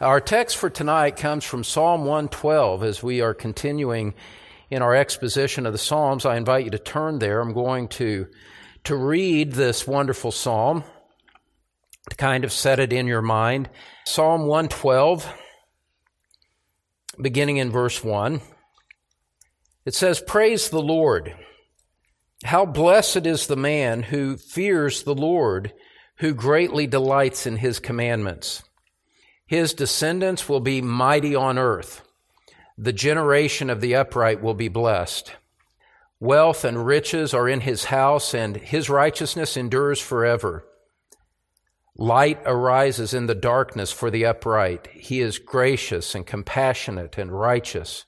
Our text for tonight comes from Psalm 112 as we are continuing in our exposition of the Psalms. I invite you to turn there. I'm going to, to read this wonderful psalm to kind of set it in your mind. Psalm 112, beginning in verse 1. It says, Praise the Lord. How blessed is the man who fears the Lord, who greatly delights in his commandments. His descendants will be mighty on earth. The generation of the upright will be blessed. Wealth and riches are in his house, and his righteousness endures forever. Light arises in the darkness for the upright. He is gracious and compassionate and righteous.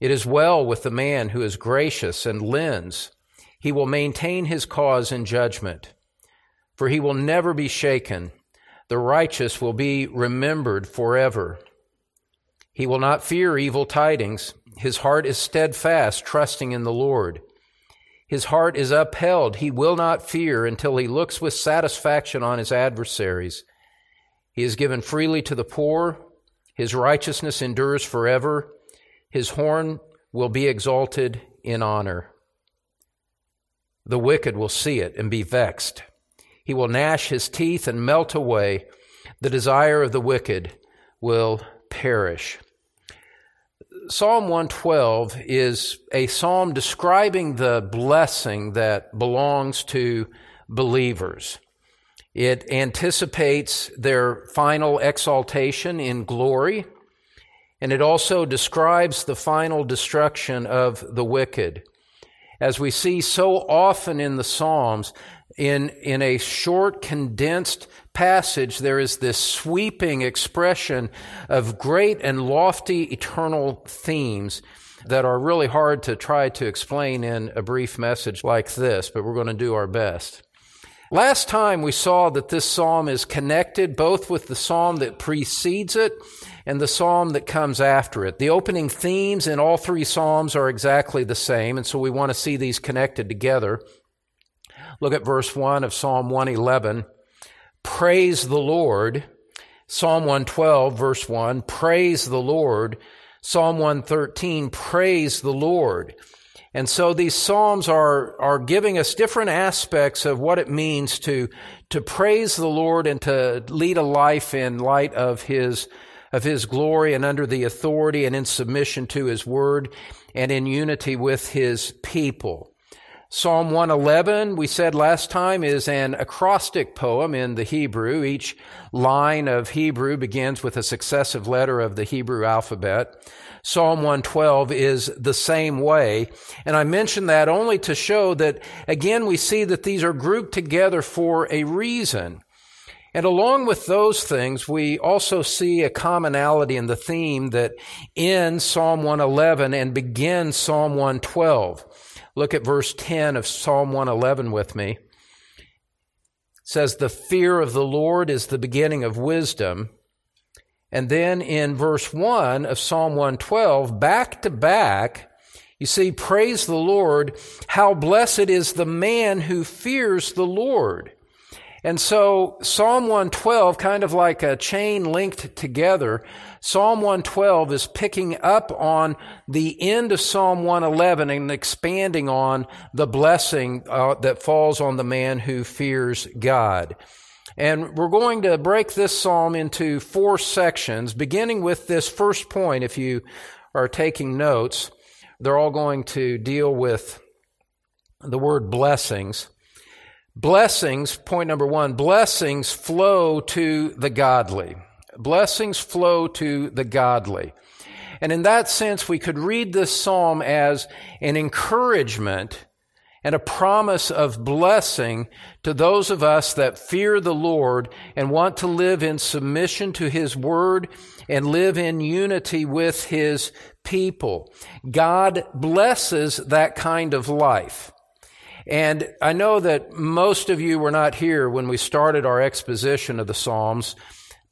It is well with the man who is gracious and lends. He will maintain his cause in judgment, for he will never be shaken. The righteous will be remembered forever. He will not fear evil tidings. His heart is steadfast, trusting in the Lord. His heart is upheld. He will not fear until he looks with satisfaction on his adversaries. He is given freely to the poor. His righteousness endures forever. His horn will be exalted in honor. The wicked will see it and be vexed. He will gnash his teeth and melt away. The desire of the wicked will perish. Psalm 112 is a psalm describing the blessing that belongs to believers. It anticipates their final exaltation in glory, and it also describes the final destruction of the wicked. As we see so often in the Psalms, in, in a short, condensed passage, there is this sweeping expression of great and lofty eternal themes that are really hard to try to explain in a brief message like this, but we're going to do our best. Last time we saw that this psalm is connected both with the psalm that precedes it and the psalm that comes after it. The opening themes in all three psalms are exactly the same, and so we want to see these connected together. Look at verse 1 of Psalm 111. Praise the Lord. Psalm 112, verse 1. Praise the Lord. Psalm 113. Praise the Lord. And so these Psalms are, are giving us different aspects of what it means to, to praise the Lord and to lead a life in light of His, of His glory and under the authority and in submission to His Word and in unity with His people. Psalm 111, we said last time, is an acrostic poem in the Hebrew. Each line of Hebrew begins with a successive letter of the Hebrew alphabet. Psalm 112 is the same way. And I mention that only to show that, again, we see that these are grouped together for a reason. And along with those things, we also see a commonality in the theme that ends Psalm 111 and begins Psalm 112. Look at verse 10 of Psalm 111 with me. It says, The fear of the Lord is the beginning of wisdom. And then in verse 1 of Psalm 112, back to back, you see, praise the Lord, how blessed is the man who fears the Lord. And so Psalm 112, kind of like a chain linked together, Psalm 112 is picking up on the end of Psalm 111 and expanding on the blessing uh, that falls on the man who fears God. And we're going to break this psalm into four sections, beginning with this first point. If you are taking notes, they're all going to deal with the word blessings. Blessings, point number one, blessings flow to the godly. Blessings flow to the godly. And in that sense, we could read this psalm as an encouragement and a promise of blessing to those of us that fear the Lord and want to live in submission to His Word and live in unity with His people. God blesses that kind of life. And I know that most of you were not here when we started our exposition of the Psalms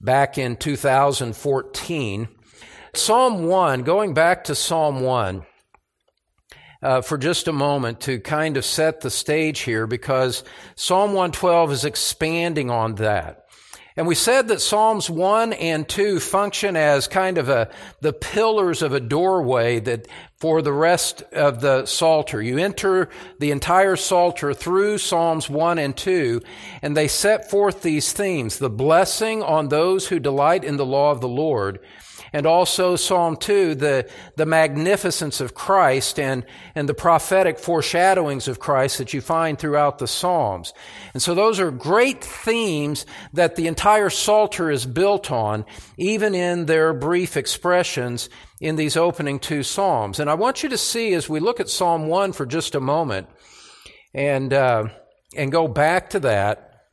back in 2014. Psalm 1, going back to Psalm 1, uh, for just a moment to kind of set the stage here because Psalm 112 is expanding on that. And we said that Psalms 1 and 2 function as kind of a, the pillars of a doorway that for the rest of the Psalter. You enter the entire Psalter through Psalms 1 and 2, and they set forth these themes, the blessing on those who delight in the law of the Lord, and also Psalm 2, the, the magnificence of Christ and, and the prophetic foreshadowings of Christ that you find throughout the Psalms. And so those are great themes that the entire Psalter is built on, even in their brief expressions in these opening two Psalms. And I want you to see as we look at Psalm 1 for just a moment and, uh, and go back to that,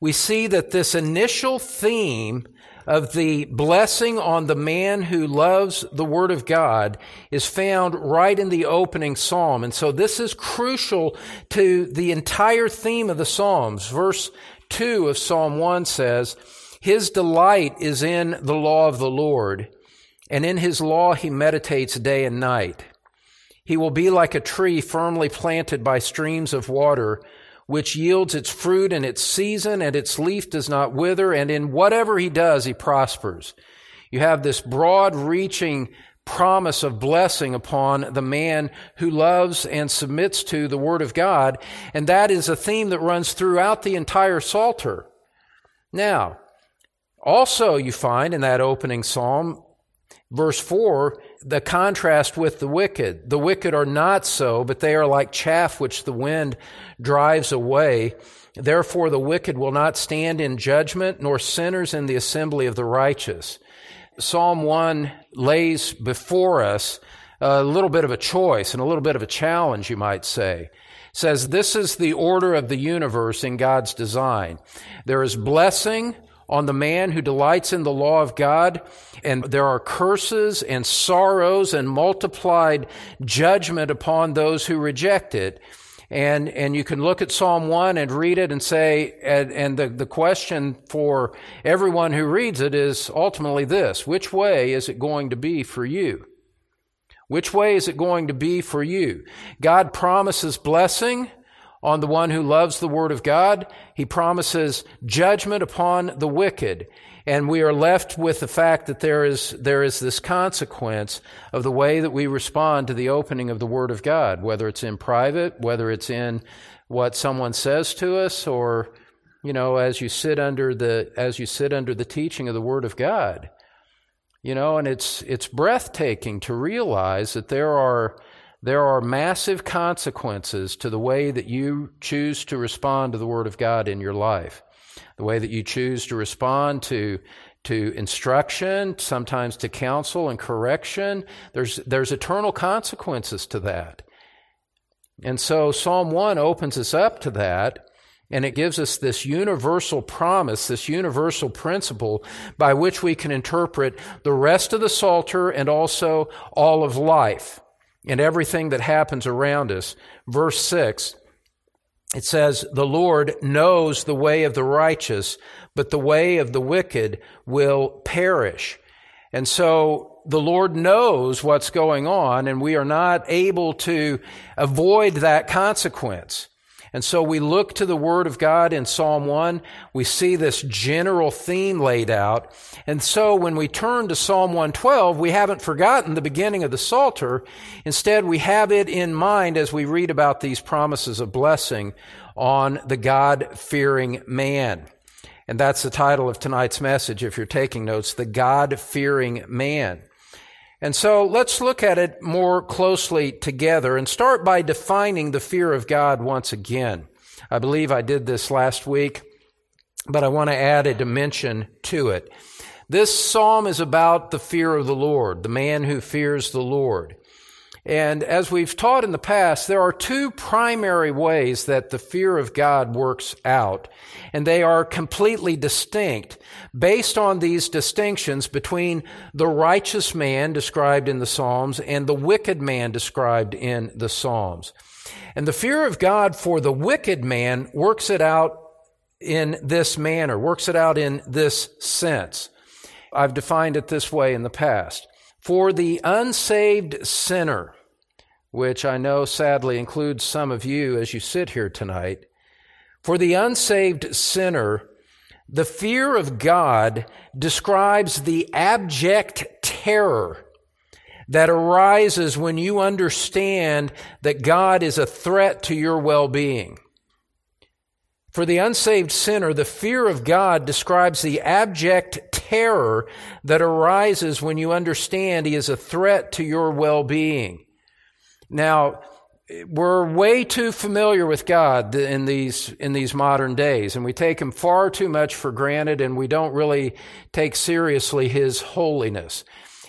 we see that this initial theme of the blessing on the man who loves the Word of God is found right in the opening psalm. And so this is crucial to the entire theme of the Psalms. Verse 2 of Psalm 1 says, His delight is in the law of the Lord, and in His law he meditates day and night. He will be like a tree firmly planted by streams of water which yields its fruit in its season, and its leaf does not wither, and in whatever he does, he prospers. You have this broad reaching promise of blessing upon the man who loves and submits to the Word of God, and that is a theme that runs throughout the entire Psalter. Now, also you find in that opening psalm, verse 4, the contrast with the wicked. The wicked are not so, but they are like chaff which the wind drives away. Therefore, the wicked will not stand in judgment, nor sinners in the assembly of the righteous. Psalm 1 lays before us a little bit of a choice and a little bit of a challenge, you might say. Says, This is the order of the universe in God's design. There is blessing on the man who delights in the law of God, and there are curses and sorrows and multiplied judgment upon those who reject it. And, and you can look at Psalm 1 and read it and say, and, and the, the question for everyone who reads it is ultimately this which way is it going to be for you? Which way is it going to be for you? God promises blessing on the one who loves the Word of God. He promises judgment upon the wicked. And we are left with the fact that there is, there is this consequence of the way that we respond to the opening of the Word of God, whether it's in private, whether it's in what someone says to us, or, you know, as you sit under the, as you sit under the teaching of the Word of God. You know, and it's, it's breathtaking to realize that there are, there are massive consequences to the way that you choose to respond to the Word of God in your life, the way that you choose to respond to to instruction, sometimes to counsel and correction. There's there's eternal consequences to that. And so Psalm 1 opens us up to that. And it gives us this universal promise, this universal principle by which we can interpret the rest of the Psalter and also all of life and everything that happens around us. Verse 6, it says, The Lord knows the way of the righteous, but the way of the wicked will perish. And so the Lord knows what's going on, and we are not able to avoid that consequence. And so we look to the Word of God in Psalm 1. We see this general theme laid out. And so when we turn to Psalm 112, we haven't forgotten the beginning of the Psalter. Instead, we have it in mind as we read about these promises of blessing on the God-fearing man. And that's the title of tonight's message, if you're taking notes, the God-fearing man. And so let's look at it more closely together and start by defining the fear of God once again. I believe I did this last week, but I want to add a dimension to it. This psalm is about the fear of the Lord, the man who fears the Lord. And as we've taught in the past, there are two primary ways that the fear of God works out, and they are completely distinct based on these distinctions between the righteous man described in the Psalms and the wicked man described in the Psalms. And the fear of God for the wicked man works it out in this manner, works it out in this sense. I've defined it this way in the past. For the unsaved sinner, which I know sadly includes some of you as you sit here tonight, for the unsaved sinner, the fear of God describes the abject terror that arises when you understand that God is a threat to your well-being. For the unsaved sinner, the fear of God describes the abject terror that arises when you understand He is a threat to your well-being. Now, we're way too familiar with God in these, in these modern days, and we take Him far too much for granted, and we don't really take seriously His holiness.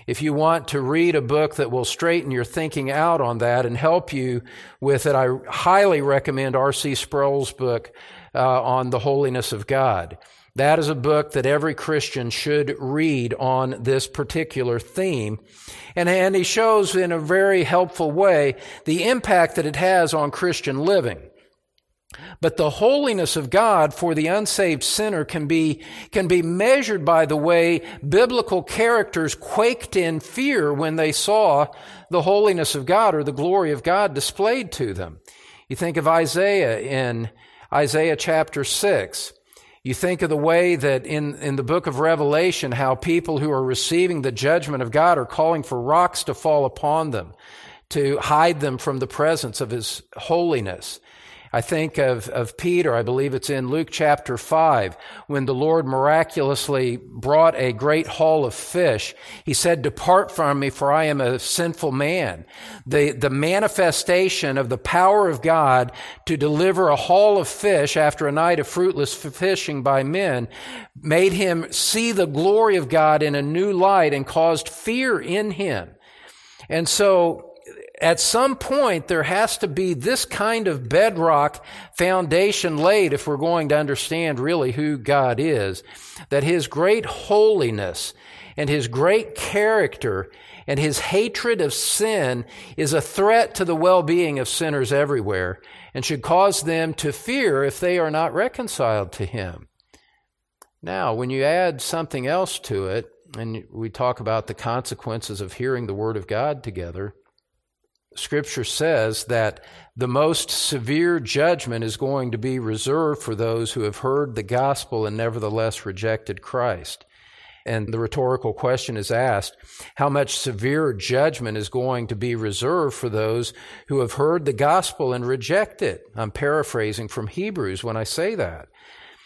If you want to read a book that will straighten your thinking out on that and help you with it, I highly recommend R.C. Sproul's book uh, on the holiness of God. That is a book that every Christian should read on this particular theme. And, and he shows in a very helpful way the impact that it has on Christian living. But the holiness of God for the unsaved sinner can be, can be measured by the way biblical characters quaked in fear when they saw the holiness of God or the glory of God displayed to them. You think of Isaiah in Isaiah chapter 6. You think of the way that in, in the book of Revelation, how people who are receiving the judgment of God are calling for rocks to fall upon them, to hide them from the presence of His holiness. I think of, of Peter, I believe it's in Luke chapter 5, when the Lord miraculously brought a great haul of fish. He said, Depart from me, for I am a sinful man. The, the manifestation of the power of God to deliver a haul of fish after a night of fruitless fishing by men made him see the glory of God in a new light and caused fear in him. And so at some point, there has to be this kind of bedrock foundation laid if we're going to understand really who God is. That His great holiness and His great character and His hatred of sin is a threat to the well-being of sinners everywhere and should cause them to fear if they are not reconciled to Him. Now, when you add something else to it, and we talk about the consequences of hearing the Word of God together, Scripture says that the most severe judgment is going to be reserved for those who have heard the gospel and nevertheless rejected Christ. And the rhetorical question is asked, how much severe judgment is going to be reserved for those who have heard the gospel and reject it? I'm paraphrasing from Hebrews when I say that.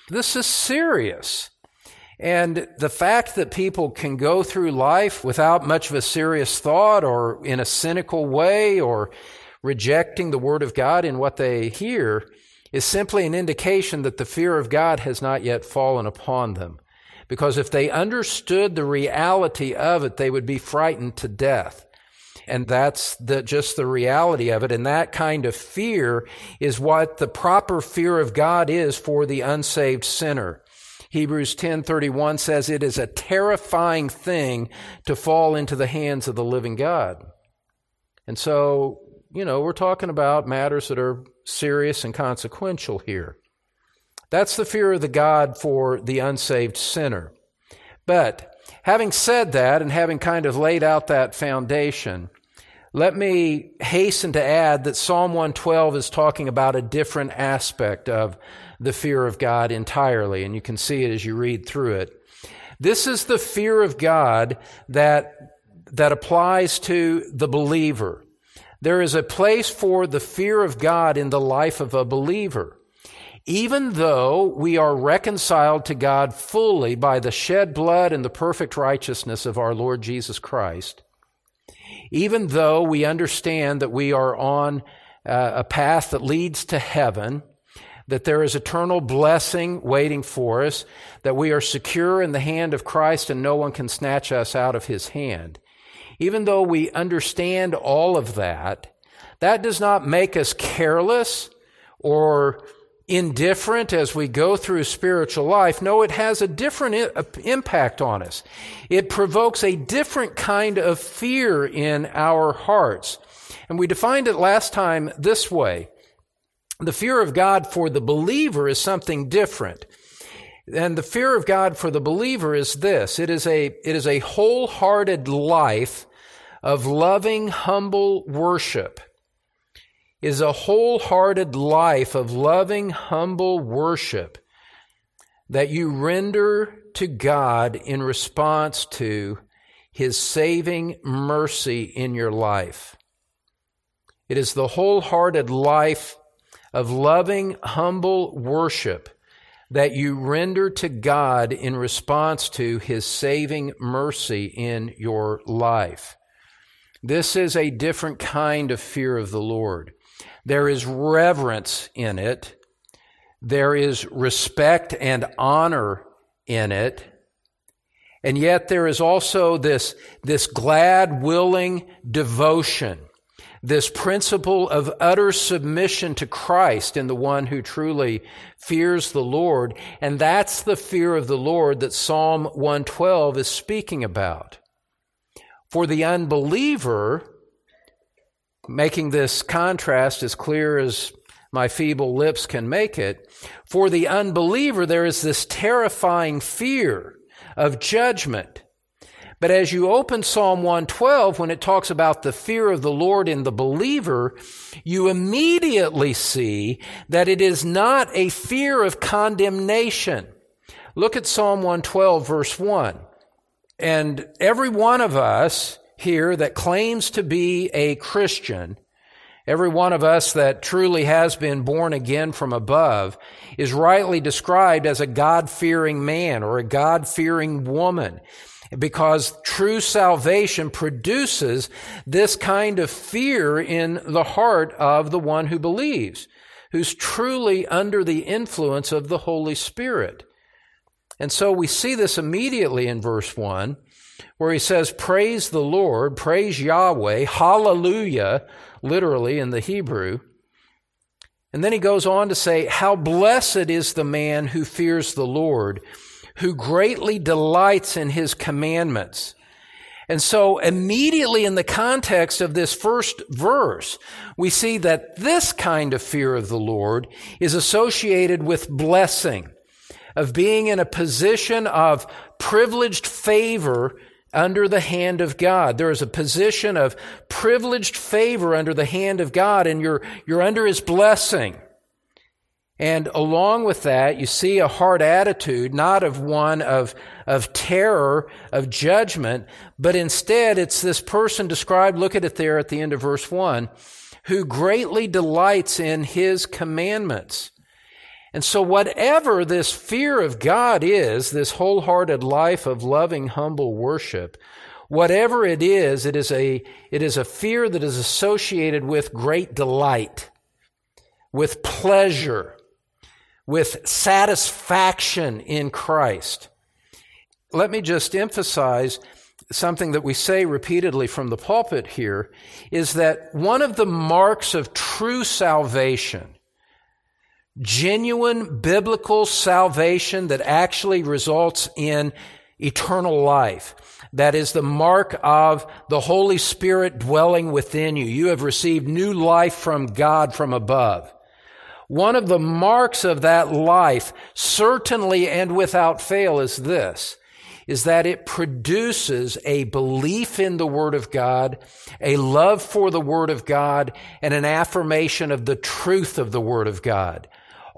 This is serious. And the fact that people can go through life without much of a serious thought or in a cynical way or rejecting the Word of God in what they hear is simply an indication that the fear of God has not yet fallen upon them. Because if they understood the reality of it, they would be frightened to death. And that's the, just the reality of it. And that kind of fear is what the proper fear of God is for the unsaved sinner. Hebrews 10:31 says it is a terrifying thing to fall into the hands of the living God. And so, you know, we're talking about matters that are serious and consequential here. That's the fear of the God for the unsaved sinner. But having said that and having kind of laid out that foundation, let me hasten to add that Psalm 112 is talking about a different aspect of the fear of God entirely, and you can see it as you read through it. This is the fear of God that, that applies to the believer. There is a place for the fear of God in the life of a believer. Even though we are reconciled to God fully by the shed blood and the perfect righteousness of our Lord Jesus Christ, even though we understand that we are on uh, a path that leads to heaven, that there is eternal blessing waiting for us, that we are secure in the hand of Christ and no one can snatch us out of his hand. even though we understand all of that, that does not make us careless or indifferent as we go through spiritual life. No, it has a different impact on us. It provokes a different kind of fear in our hearts. And we defined it last time this way. The fear of God for the believer is something different. And the fear of God for the believer is this. It is a, it is a wholehearted life of loving, humble worship is a wholehearted life of loving, humble worship that you render to God in response to His saving mercy in your life. It is the wholehearted life of loving, humble worship that you render to God in response to His saving mercy in your life. This is a different kind of fear of the Lord. There is reverence in it. There is respect and honor in it. And yet there is also this, this glad, willing devotion, this principle of utter submission to Christ in the one who truly fears the Lord. And that's the fear of the Lord that Psalm 112 is speaking about. For the unbeliever, making this contrast as clear as my feeble lips can make it. For the unbeliever, there is this terrifying fear of judgment. But as you open Psalm 112, when it talks about the fear of the Lord in the believer, you immediately see that it is not a fear of condemnation. Look at Psalm 112, verse 1. And every one of us here that claims to be a Christian, every one of us that truly has been born again from above, is rightly described as a God-fearing man or a God-fearing woman because true salvation produces this kind of fear in the heart of the one who believes, who's truly under the influence of the Holy Spirit. And so we see this immediately in verse 1 where he says, Praise the Lord, praise Yahweh, hallelujah, literally in the Hebrew. And then he goes on to say, How blessed is the man who fears the Lord, who greatly delights in his commandments. And so immediately in the context of this first verse, we see that this kind of fear of the Lord is associated with blessing, of being in a position of privileged favor under the hand of God. There is a position of privileged favor under the hand of God, and you're, you're under His blessing. And along with that, you see a heart attitude, not of one of, of terror, of judgment, but instead it's this person described, look at it there at the end of verse 1, who greatly delights in His commandments. And so, whatever this fear of God is, this wholehearted life of loving, humble worship, whatever it is, it is a, it is a fear that is associated with great delight, with pleasure, with satisfaction in Christ. Let me just emphasize something that we say repeatedly from the pulpit here is that one of the marks of true salvation genuine biblical salvation that actually results in eternal life. That is the mark of the Holy Spirit dwelling within you. You have received new life from God from above. One of the marks of that life, certainly and without fail, is this, is that it produces a belief in the Word of God, a love for the Word of God, and an affirmation of the truth of the Word of God.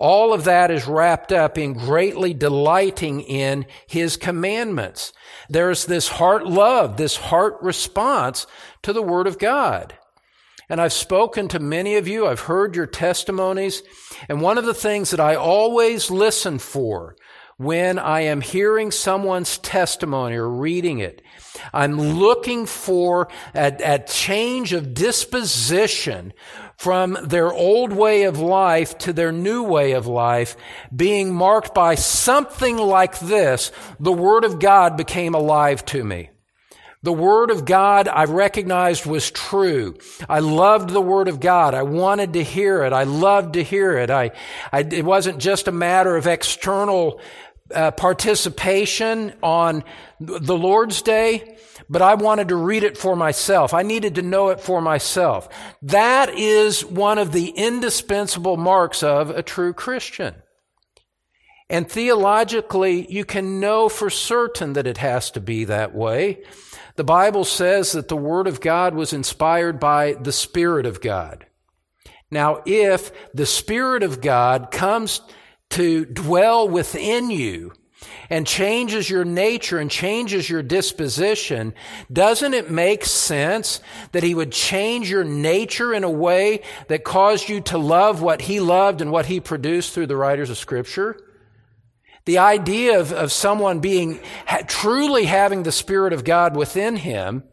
All of that is wrapped up in greatly delighting in His commandments. There's this heart love, this heart response to the Word of God. And I've spoken to many of you. I've heard your testimonies. And one of the things that I always listen for when I am hearing someone's testimony or reading it, I'm looking for a, a change of disposition from their old way of life to their new way of life, being marked by something like this, the Word of God became alive to me. The Word of God I recognized was true. I loved the Word of God. I wanted to hear it. I loved to hear it. I, I it wasn't just a matter of external uh, participation on the Lord's Day, but I wanted to read it for myself. I needed to know it for myself. That is one of the indispensable marks of a true Christian. And theologically, you can know for certain that it has to be that way the Bible says that the Word of God was inspired by the Spirit of God. Now, if the Spirit of God comes to dwell within you and changes your nature and changes your disposition, doesn't it make sense that He would change your nature in a way that caused you to love what He loved and what He produced through the writers of Scripture? The idea of, of someone being ha, truly having the Spirit of God within him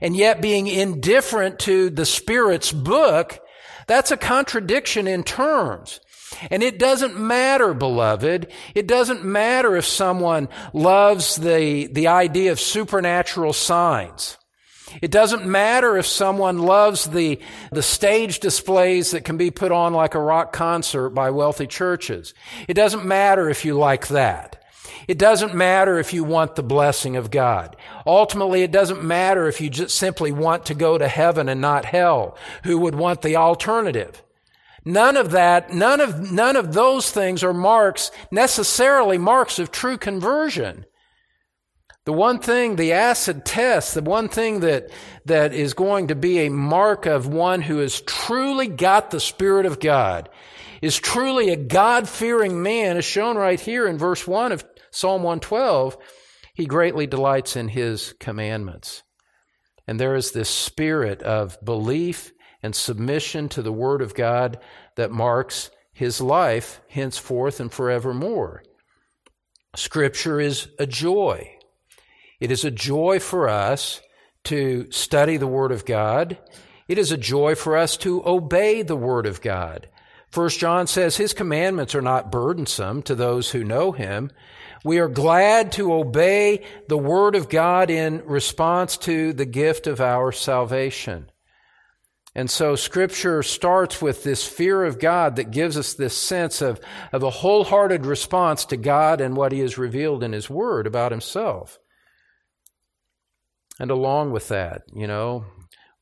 and yet being indifferent to the Spirit's book, that's a contradiction in terms. And it doesn't matter, beloved. It doesn't matter if someone loves the, the idea of supernatural signs. It doesn't matter if someone loves the, the stage displays that can be put on like a rock concert by wealthy churches. It doesn't matter if you like that. It doesn't matter if you want the blessing of God. Ultimately, it doesn't matter if you just simply want to go to heaven and not hell. Who would want the alternative? None of that, none of, none of those things are marks, necessarily marks of true conversion. The one thing, the acid test, the one thing that, that is going to be a mark of one who has truly got the Spirit of God, is truly a God fearing man, is shown right here in verse 1 of Psalm 112. He greatly delights in his commandments. And there is this spirit of belief and submission to the Word of God that marks his life henceforth and forevermore. Scripture is a joy. It is a joy for us to study the Word of God. It is a joy for us to obey the Word of God. First John says his commandments are not burdensome to those who know him. We are glad to obey the Word of God in response to the gift of our salvation. And so scripture starts with this fear of God that gives us this sense of, of a wholehearted response to God and what he has revealed in his word about himself. And along with that, you know,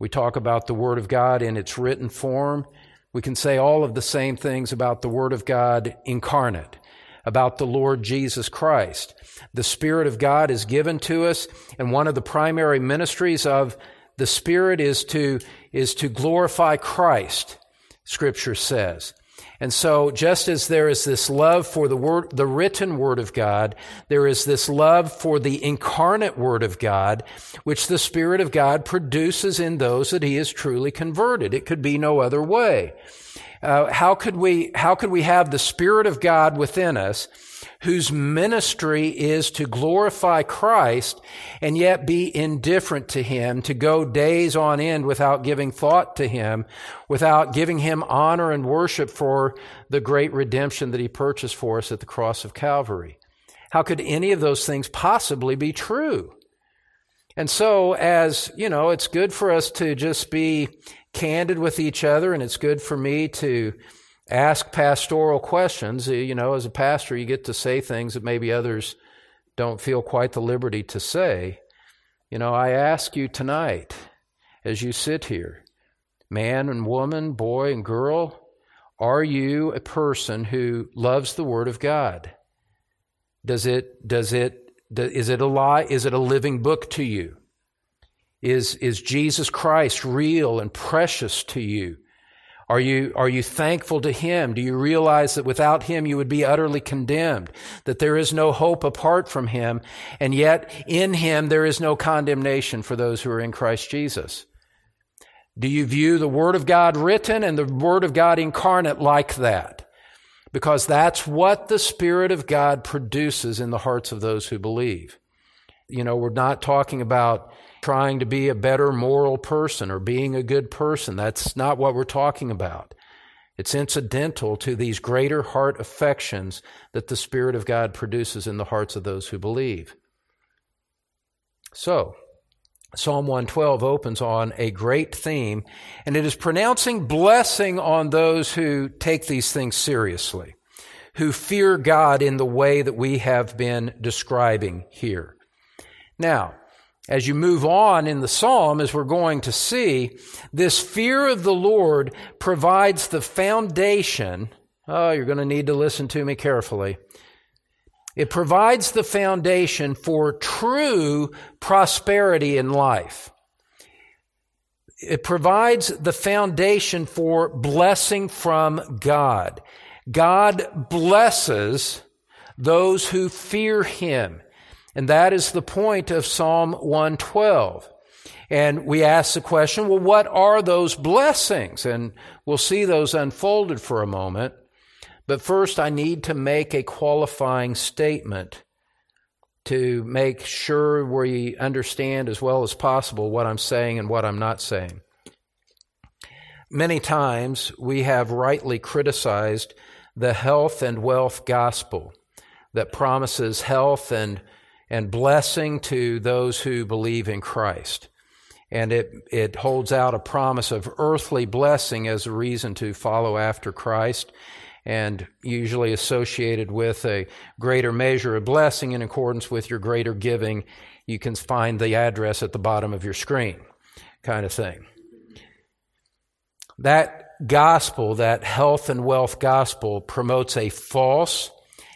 we talk about the Word of God in its written form. We can say all of the same things about the Word of God incarnate, about the Lord Jesus Christ. The Spirit of God is given to us, and one of the primary ministries of the Spirit is to, is to glorify Christ, Scripture says. And so, just as there is this love for the word, the written word of God, there is this love for the incarnate word of God, which the Spirit of God produces in those that He is truly converted. It could be no other way. Uh, how could we, how could we have the Spirit of God within us whose ministry is to glorify Christ and yet be indifferent to Him, to go days on end without giving thought to Him, without giving Him honor and worship for the great redemption that He purchased for us at the cross of Calvary. How could any of those things possibly be true? And so, as you know, it's good for us to just be candid with each other, and it's good for me to ask pastoral questions. You know, as a pastor, you get to say things that maybe others don't feel quite the liberty to say. You know, I ask you tonight, as you sit here, man and woman, boy and girl, are you a person who loves the Word of God? Does it, does it, is it a lie? Is it a living book to you? Is, is Jesus Christ real and precious to you? Are you, are you thankful to Him? Do you realize that without Him you would be utterly condemned? That there is no hope apart from Him, and yet in Him there is no condemnation for those who are in Christ Jesus? Do you view the Word of God written and the Word of God incarnate like that? Because that's what the Spirit of God produces in the hearts of those who believe. You know, we're not talking about trying to be a better moral person or being a good person. That's not what we're talking about. It's incidental to these greater heart affections that the Spirit of God produces in the hearts of those who believe. So, Psalm 112 opens on a great theme, and it is pronouncing blessing on those who take these things seriously, who fear God in the way that we have been describing here. Now, as you move on in the psalm, as we're going to see, this fear of the Lord provides the foundation. Oh, you're going to need to listen to me carefully. It provides the foundation for true prosperity in life. It provides the foundation for blessing from God. God blesses those who fear Him. And that is the point of Psalm 112. And we ask the question, well, what are those blessings? And we'll see those unfolded for a moment. But first, I need to make a qualifying statement to make sure we understand as well as possible what I'm saying and what I'm not saying. Many times we have rightly criticized the health and wealth gospel that promises health and and blessing to those who believe in Christ. And it, it holds out a promise of earthly blessing as a reason to follow after Christ and usually associated with a greater measure of blessing in accordance with your greater giving. You can find the address at the bottom of your screen, kind of thing. That gospel, that health and wealth gospel, promotes a false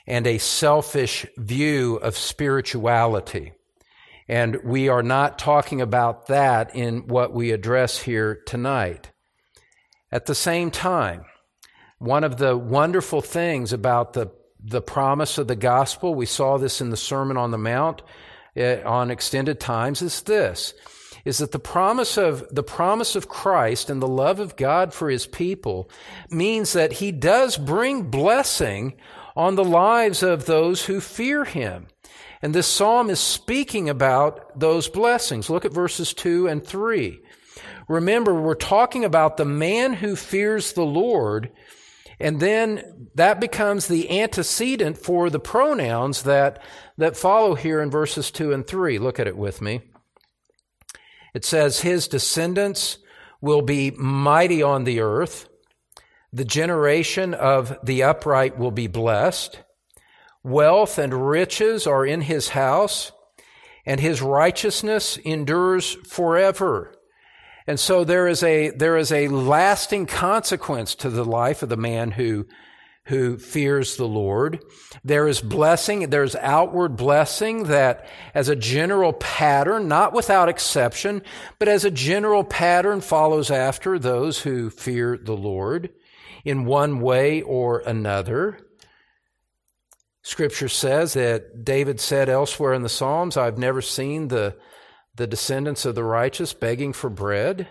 and a selfish view of spirituality. And we are not talking about that in what we address here tonight. At the same time, one of the wonderful things about the, the promise of the gospel, we saw this in the Sermon on the Mount uh, on extended times, is this is that the promise of the promise of Christ and the love of God for his people means that he does bring blessing on the lives of those who fear him. And this psalm is speaking about those blessings. Look at verses 2 and 3. Remember, we're talking about the man who fears the Lord, and then that becomes the antecedent for the pronouns that, that follow here in verses 2 and 3. Look at it with me. It says, His descendants will be mighty on the earth. The generation of the upright will be blessed. Wealth and riches are in his house, and his righteousness endures forever. And so there is a, there is a lasting consequence to the life of the man who, who fears the Lord. There is blessing, there's outward blessing that as a general pattern, not without exception, but as a general pattern follows after those who fear the Lord in one way or another. Scripture says that David said elsewhere in the Psalms, I've never seen the, the descendants of the righteous begging for bread.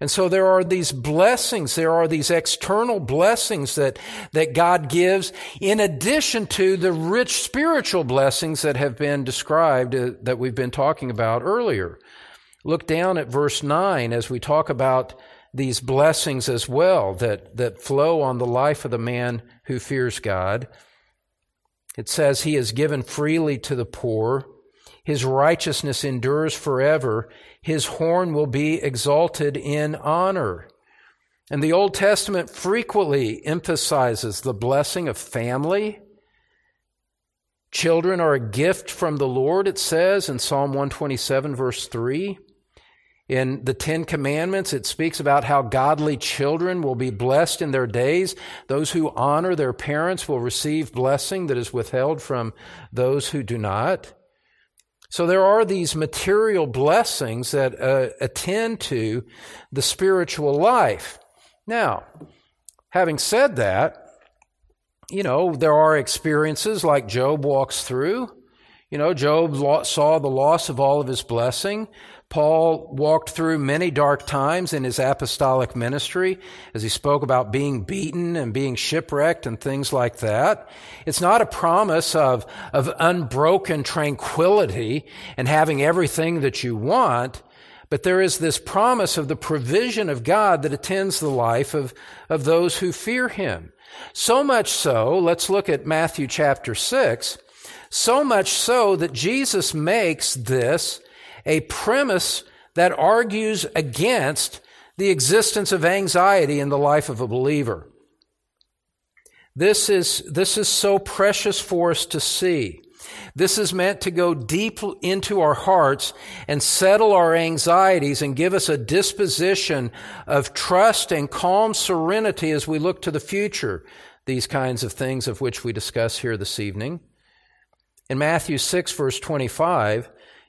And so there are these blessings, there are these external blessings that, that God gives in addition to the rich spiritual blessings that have been described uh, that we've been talking about earlier. Look down at verse 9 as we talk about these blessings as well that, that flow on the life of the man who fears God. It says, He is given freely to the poor. His righteousness endures forever. His horn will be exalted in honor. And the Old Testament frequently emphasizes the blessing of family. Children are a gift from the Lord, it says in Psalm 127, verse 3. In the Ten Commandments, it speaks about how godly children will be blessed in their days. Those who honor their parents will receive blessing that is withheld from those who do not. So there are these material blessings that uh, attend to the spiritual life. Now, having said that, you know, there are experiences like Job walks through. You know, Job saw the loss of all of his blessing. Paul walked through many dark times in his apostolic ministry as he spoke about being beaten and being shipwrecked and things like that. It's not a promise of, of unbroken tranquility and having everything that you want, but there is this promise of the provision of God that attends the life of, of those who fear him. So much so, let's look at Matthew chapter 6, so much so that Jesus makes this a premise that argues against the existence of anxiety in the life of a believer. This is, this is so precious for us to see. This is meant to go deep into our hearts and settle our anxieties and give us a disposition of trust and calm serenity as we look to the future. These kinds of things of which we discuss here this evening. In Matthew 6 verse 25,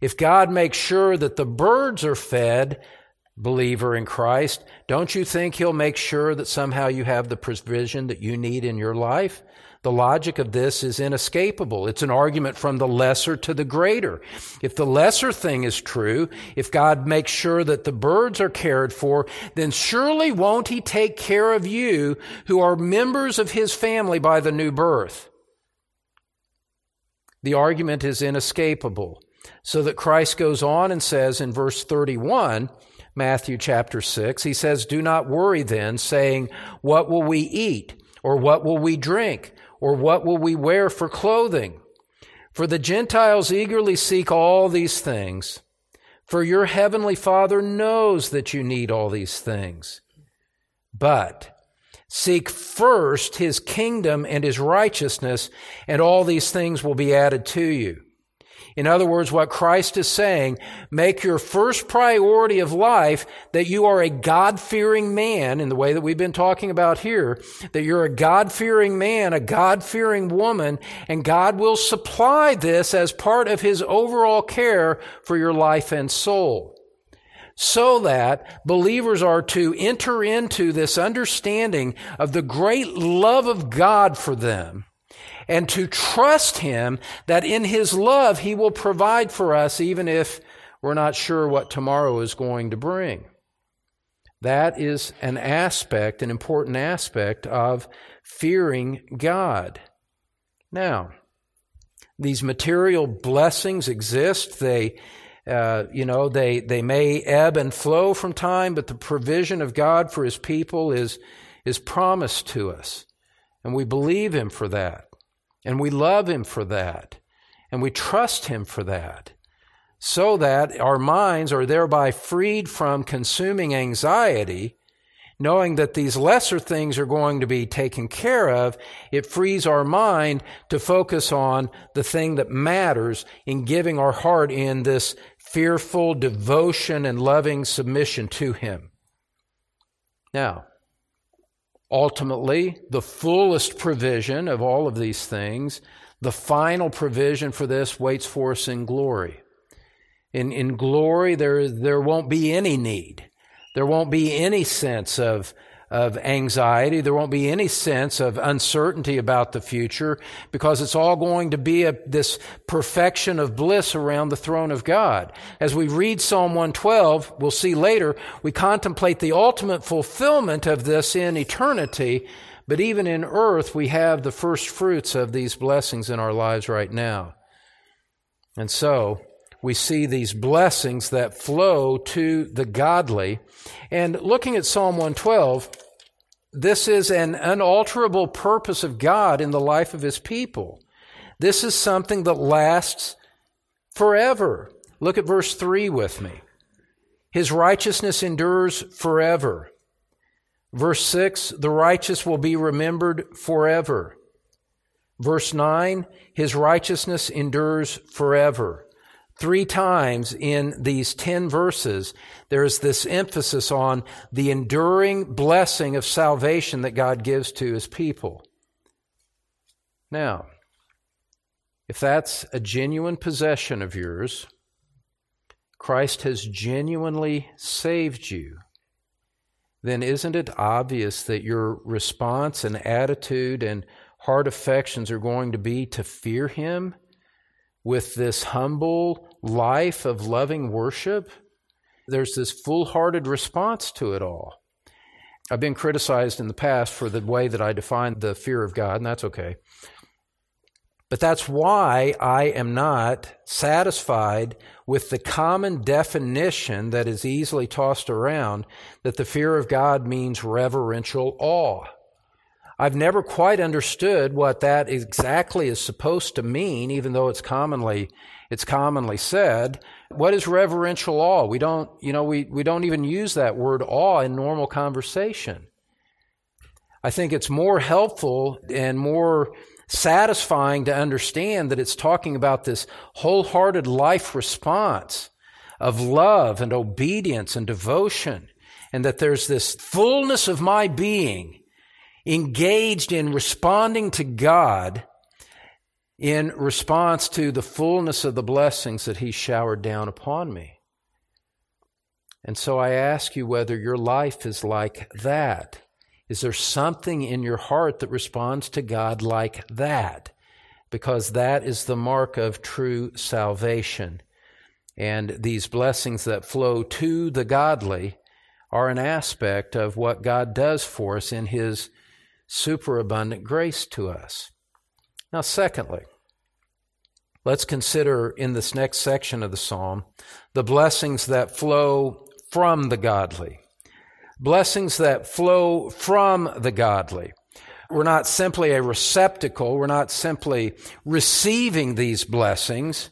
If God makes sure that the birds are fed, believer in Christ, don't you think He'll make sure that somehow you have the provision that you need in your life? The logic of this is inescapable. It's an argument from the lesser to the greater. If the lesser thing is true, if God makes sure that the birds are cared for, then surely won't He take care of you who are members of His family by the new birth? The argument is inescapable. So that Christ goes on and says in verse 31, Matthew chapter 6, he says, Do not worry then, saying, What will we eat? Or what will we drink? Or what will we wear for clothing? For the Gentiles eagerly seek all these things. For your heavenly Father knows that you need all these things. But seek first his kingdom and his righteousness, and all these things will be added to you. In other words, what Christ is saying, make your first priority of life that you are a God-fearing man in the way that we've been talking about here, that you're a God-fearing man, a God-fearing woman, and God will supply this as part of His overall care for your life and soul. So that believers are to enter into this understanding of the great love of God for them and to trust Him that in His love He will provide for us even if we're not sure what tomorrow is going to bring. That is an aspect, an important aspect of fearing God. Now, these material blessings exist. They, uh, you know, they, they may ebb and flow from time, but the provision of God for His people is, is promised to us. And we believe Him for that. And we love Him for that. And we trust Him for that. So that our minds are thereby freed from consuming anxiety, knowing that these lesser things are going to be taken care of. It frees our mind to focus on the thing that matters in giving our heart in this fearful devotion and loving submission to Him. Now, ultimately the fullest provision of all of these things, the final provision for this waits for us in glory. In, in glory, there, there won't be any need. There won't be any sense of of anxiety. There won't be any sense of uncertainty about the future because it's all going to be a, this perfection of bliss around the throne of God. As we read Psalm 112, we'll see later, we contemplate the ultimate fulfillment of this in eternity. But even in earth, we have the first fruits of these blessings in our lives right now. And so, we see these blessings that flow to the godly. And looking at Psalm 112, this is an unalterable purpose of God in the life of his people. This is something that lasts forever. Look at verse 3 with me. His righteousness endures forever. Verse 6, the righteous will be remembered forever. Verse 9, his righteousness endures forever. Three times in these 10 verses, there's this emphasis on the enduring blessing of salvation that God gives to his people. Now, if that's a genuine possession of yours, Christ has genuinely saved you, then isn't it obvious that your response and attitude and heart affections are going to be to fear Him with this humble life of loving worship there's this full hearted response to it all. I've been criticized in the past for the way that I define the fear of God, and that's okay. But that's why I am not satisfied with the common definition that is easily tossed around that the fear of God means reverential awe. I've never quite understood what that exactly is supposed to mean, even though it's commonly, it's commonly said. What is reverential awe? We don't, you know, we, we don't even use that word awe in normal conversation. I think it's more helpful and more satisfying to understand that it's talking about this wholehearted life response of love and obedience and devotion, and that there's this fullness of my being engaged in responding to God in response to the fullness of the blessings that He showered down upon me. And so I ask you whether your life is like that. Is there something in your heart that responds to God like that? Because that is the mark of true salvation. And these blessings that flow to the godly are an aspect of what God does for us in His superabundant grace to us. Now, secondly, let's consider in this next section of the psalm the blessings that flow from the godly blessings that flow from the godly. We're not simply a receptacle, we're not simply receiving these blessings,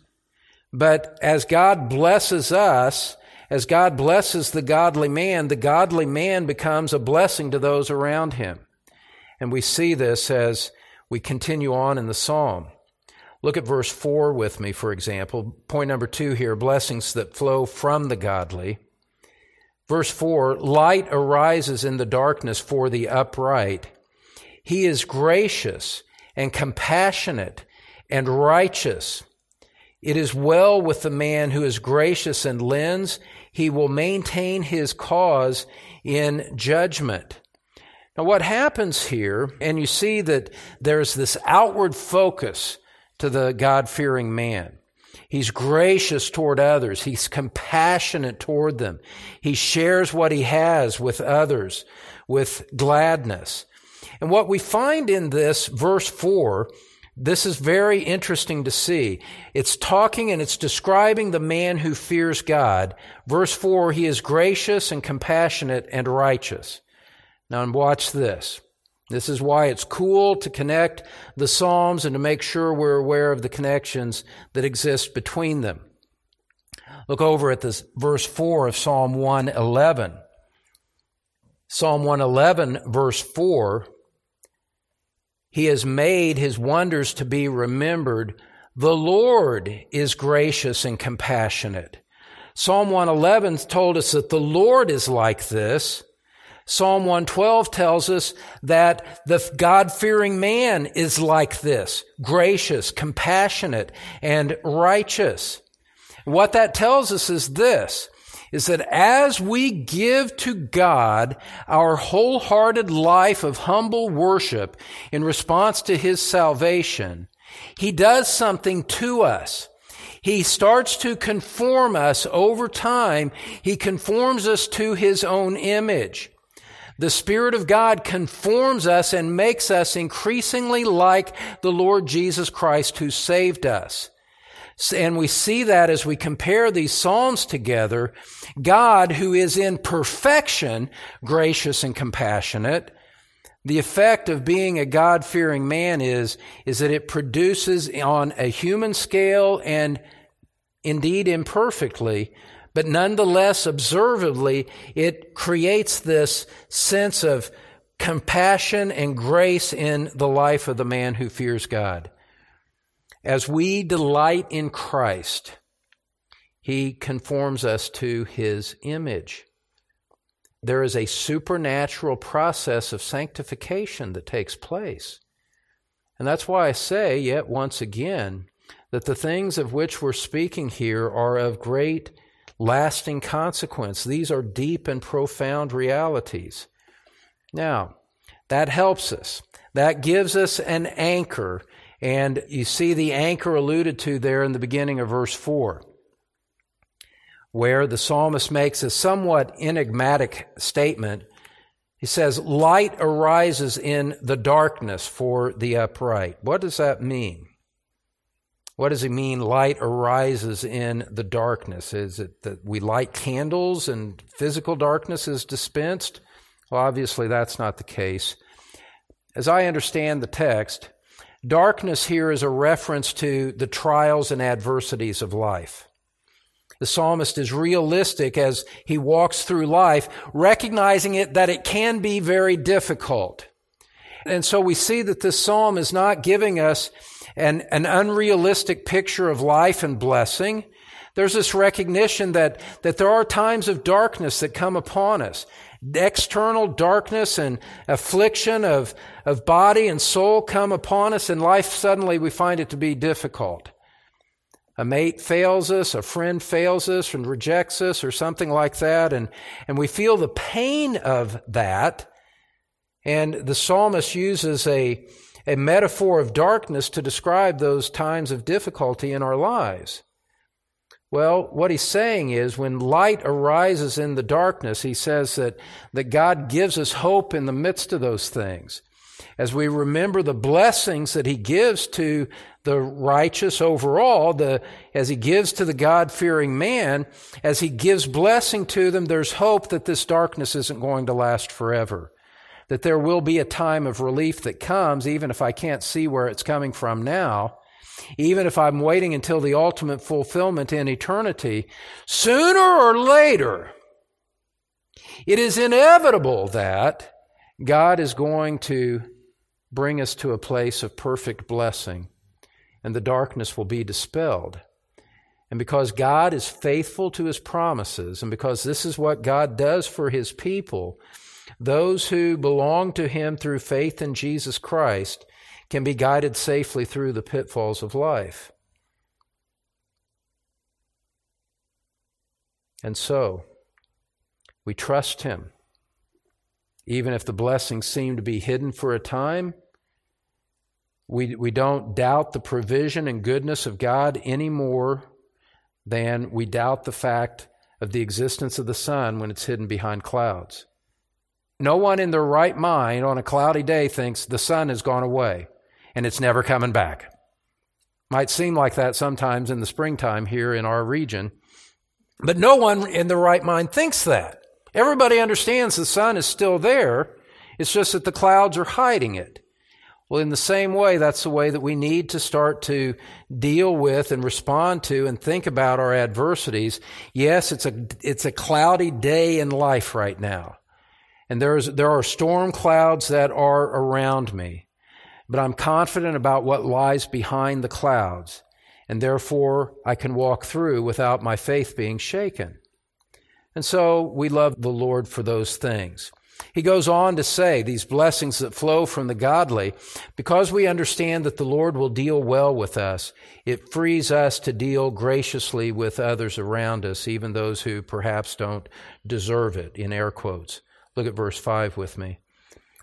but as God blesses us, as God blesses the godly man, the godly man becomes a blessing to those around him. And we see this as we continue on in the psalm. Look at verse 4 with me, for example. Point number two here blessings that flow from the godly. Verse 4 Light arises in the darkness for the upright. He is gracious and compassionate and righteous. It is well with the man who is gracious and lends. He will maintain his cause in judgment. Now, what happens here, and you see that there's this outward focus to the God fearing man. He's gracious toward others. He's compassionate toward them. He shares what he has with others with gladness. And what we find in this verse 4, this is very interesting to see. It's talking and it's describing the man who fears God. Verse 4, he is gracious and compassionate and righteous. Now, and watch this. This is why it's cool to connect the Psalms and to make sure we're aware of the connections that exist between them. Look over at this verse 4 of Psalm 111. Psalm 111, verse 4 He has made his wonders to be remembered. The Lord is gracious and compassionate. Psalm 111 told us that the Lord is like this. Psalm 112 tells us that the God fearing man is like this gracious, compassionate, and righteous. What that tells us is this is that as we give to God our wholehearted life of humble worship in response to His salvation, He does something to us. He starts to conform us over time. He conforms us to His own image. The Spirit of God conforms us and makes us increasingly like the Lord Jesus Christ who saved us. And we see that as we compare these Psalms together, God, who is in perfection, gracious and compassionate, the effect of being a God fearing man is, is that it produces on a human scale and indeed imperfectly but nonetheless, observably, it creates this sense of compassion and grace in the life of the man who fears God. As we delight in Christ, he conforms us to his image. There is a supernatural process of sanctification that takes place. And that's why I say, yet once again, that the things of which we're speaking here are of great lasting consequence. These are deep and profound realities. Now, that helps us. That gives us an anchor. And you see the anchor alluded to there in the beginning of verse 4. where the psalmist makes a somewhat enigmatic statement. He says, Light arises in the darkness for the upright. What does that mean? What does he mean, light arises in the darkness? Is it that we light candles and physical darkness is dispensed? Well, obviously, that's not the case. As I understand the text, darkness here is a reference to the trials and adversities of life. The psalmist is realistic as he walks through life, recognizing it that it can be very difficult. And so we see that this psalm is not giving us an, an unrealistic picture of life and blessing. There's this recognition that, that there are times of darkness that come upon us. External darkness and affliction of, of body and soul come upon us, and life suddenly we find it to be difficult. A mate fails us, a friend fails us and rejects us, or something like that, and, and we feel the pain of that. And the psalmist uses a, a metaphor of darkness to describe those times of difficulty in our lives. Well, what he's saying is when light arises in the darkness, he says that, that God gives us hope in the midst of those things. As we remember the blessings that he gives to the righteous overall, the, as he gives to the God fearing man, as he gives blessing to them, there's hope that this darkness isn't going to last forever that there will be a time of relief that comes, even if I can't see where it's coming from now, even if I'm waiting until the ultimate fulfillment in eternity, sooner or later, it is inevitable that God is going to bring us to a place of perfect blessing and the darkness will be dispelled. And because God is faithful to his promises, and because this is what God does for his people, those who belong to Him through faith in Jesus Christ can be guided safely through the pitfalls of life. And so, we trust Him. Even if the blessings seem to be hidden for a time, we, we don't doubt the provision and goodness of God any more than we doubt the fact of the existence of the sun when it's hidden behind clouds. No one in their right mind on a cloudy day thinks the sun has gone away and it's never coming back. Might seem like that sometimes in the springtime here in our region, but no one in their right mind thinks that. Everybody understands the sun is still there. It's just that the clouds are hiding it. Well, in the same way, that's the way that we need to start to deal with and respond to and think about our adversities. Yes, it's a, it's a cloudy day in life right now. And there's, there are storm clouds that are around me. But I'm confident about what lies behind the clouds. And therefore, I can walk through without my faith being shaken. And so we love the Lord for those things. He goes on to say these blessings that flow from the godly, because we understand that the Lord will deal well with us, it frees us to deal graciously with others around us, even those who perhaps don't deserve it, in air quotes. Look at verse 5 with me.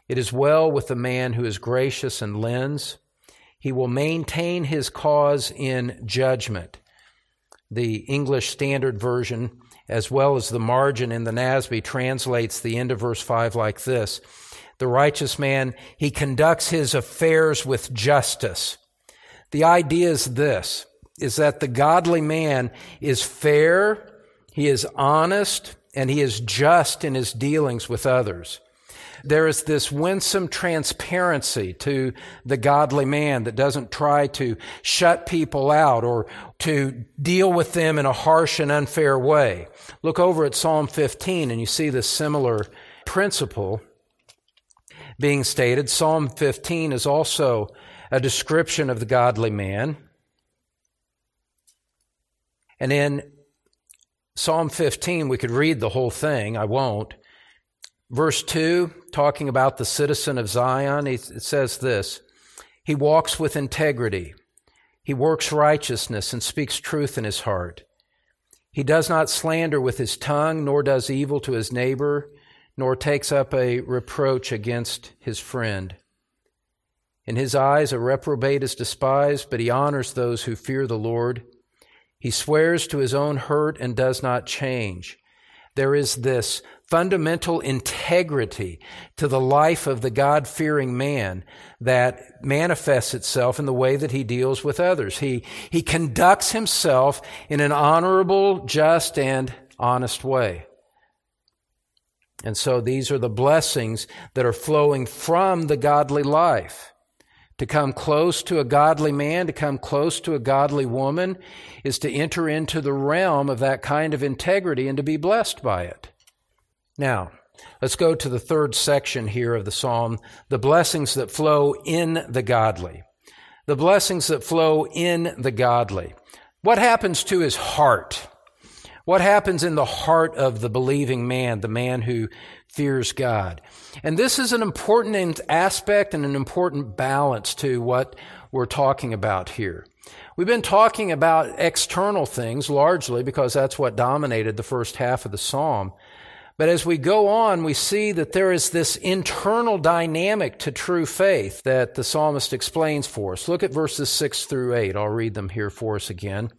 It is well with the man who is gracious and lends. He will maintain his cause in judgment. The English Standard Version, as well as the margin in the NASB, translates the end of verse 5 like this The righteous man, he conducts his affairs with justice. The idea is this is that the godly man is fair, he is honest, and he is just in his dealings with others. There is this winsome transparency to the godly man that doesn't try to shut people out or to deal with them in a harsh and unfair way. Look over at Psalm 15 and you see this similar principle being stated. Psalm 15 is also a description of the godly man. And in Psalm 15, we could read the whole thing. I won't. Verse 2, talking about the citizen of Zion, it says this He walks with integrity, he works righteousness and speaks truth in his heart. He does not slander with his tongue, nor does evil to his neighbor, nor takes up a reproach against his friend. In his eyes, a reprobate is despised, but he honors those who fear the Lord. He swears to his own hurt and does not change. There is this fundamental integrity to the life of the God fearing man that manifests itself in the way that he deals with others. He, he conducts himself in an honorable, just, and honest way. And so these are the blessings that are flowing from the godly life. To come close to a godly man, to come close to a godly woman, is to enter into the realm of that kind of integrity and to be blessed by it. Now, let's go to the third section here of the psalm the blessings that flow in the godly. The blessings that flow in the godly. What happens to his heart? What happens in the heart of the believing man, the man who fears God? And this is an important aspect and an important balance to what we're talking about here. We've been talking about external things largely because that's what dominated the first half of the psalm. But as we go on, we see that there is this internal dynamic to true faith that the psalmist explains for us. Look at verses 6 through 8. I'll read them here for us again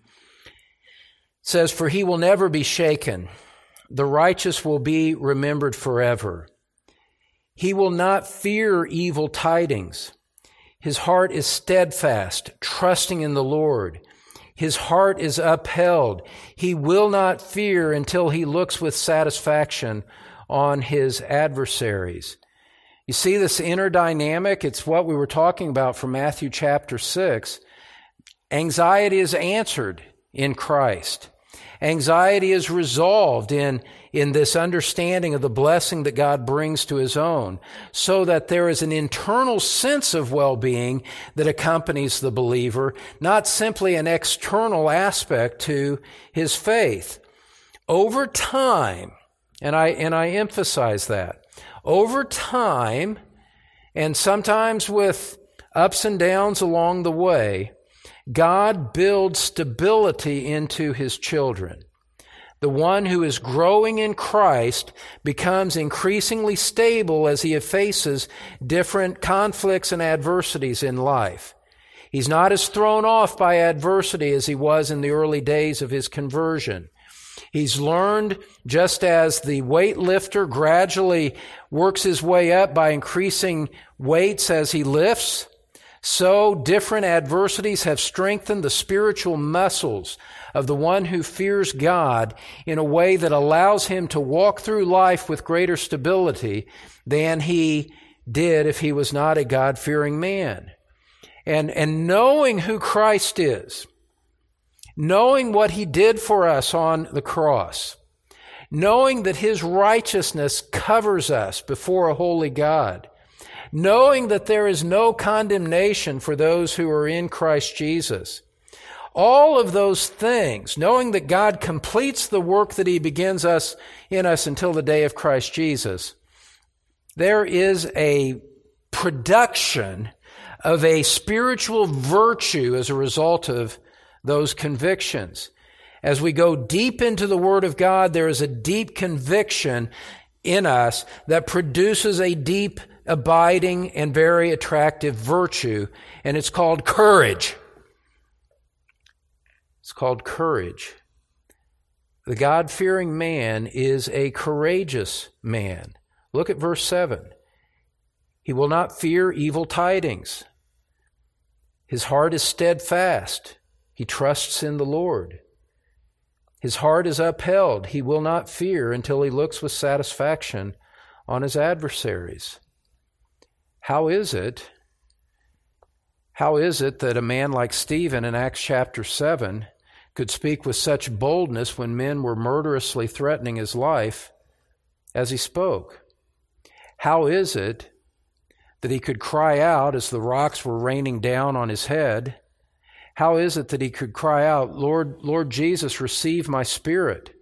says, For he will never be shaken. The righteous will be remembered forever. He will not fear evil tidings. His heart is steadfast, trusting in the Lord. His heart is upheld. He will not fear until he looks with satisfaction on his adversaries. You see this inner dynamic? It's what we were talking about from Matthew chapter 6. Anxiety is answered in Christ. Anxiety is resolved in, in this understanding of the blessing that God brings to his own, so that there is an internal sense of well-being that accompanies the believer, not simply an external aspect to his faith. Over time, and I, and I emphasize that, over time, and sometimes with ups and downs along the way, God builds stability into his children. The one who is growing in Christ becomes increasingly stable as he faces different conflicts and adversities in life. He's not as thrown off by adversity as he was in the early days of his conversion. He's learned just as the weightlifter gradually works his way up by increasing weights as he lifts, so different adversities have strengthened the spiritual muscles of the one who fears God in a way that allows him to walk through life with greater stability than he did if he was not a God fearing man. And, and knowing who Christ is, knowing what he did for us on the cross, knowing that his righteousness covers us before a holy God, knowing that there is no condemnation for those who are in Christ Jesus. All of those things, knowing that God completes the work that He begins us in us until the day of Christ Jesus, there is a production of a spiritual virtue as a result of those convictions. As we go deep into the Word of God, there is a deep conviction in us that produces a deep abiding and very attractive virtue, and it's called courage. It's called courage. The God fearing man is a courageous man. Look at verse 7. He will not fear evil tidings. His heart is steadfast. He trusts in the Lord. His heart is upheld. He will not fear until he looks with satisfaction on his adversaries. How is it? How is it that a man like Stephen in Acts chapter 7 could speak with such boldness when men were murderously threatening his life as he spoke? How is it that he could cry out as the rocks were raining down on his head? How is it that he could cry out, Lord, Lord Jesus, receive my spirit?